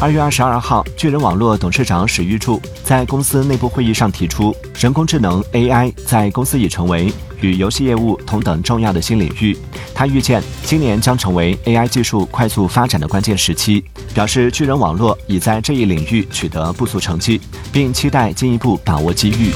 二月二十二号巨人网络董事长史玉柱在公司内部会议上提出人工智能 ai 在公司已成为与游戏业务同等重要的新领域。他预见今年将成为 ai 技术快速发展的关键时期表示巨人网络已在这一领域取得不俗成绩并期待进一步把握机遇。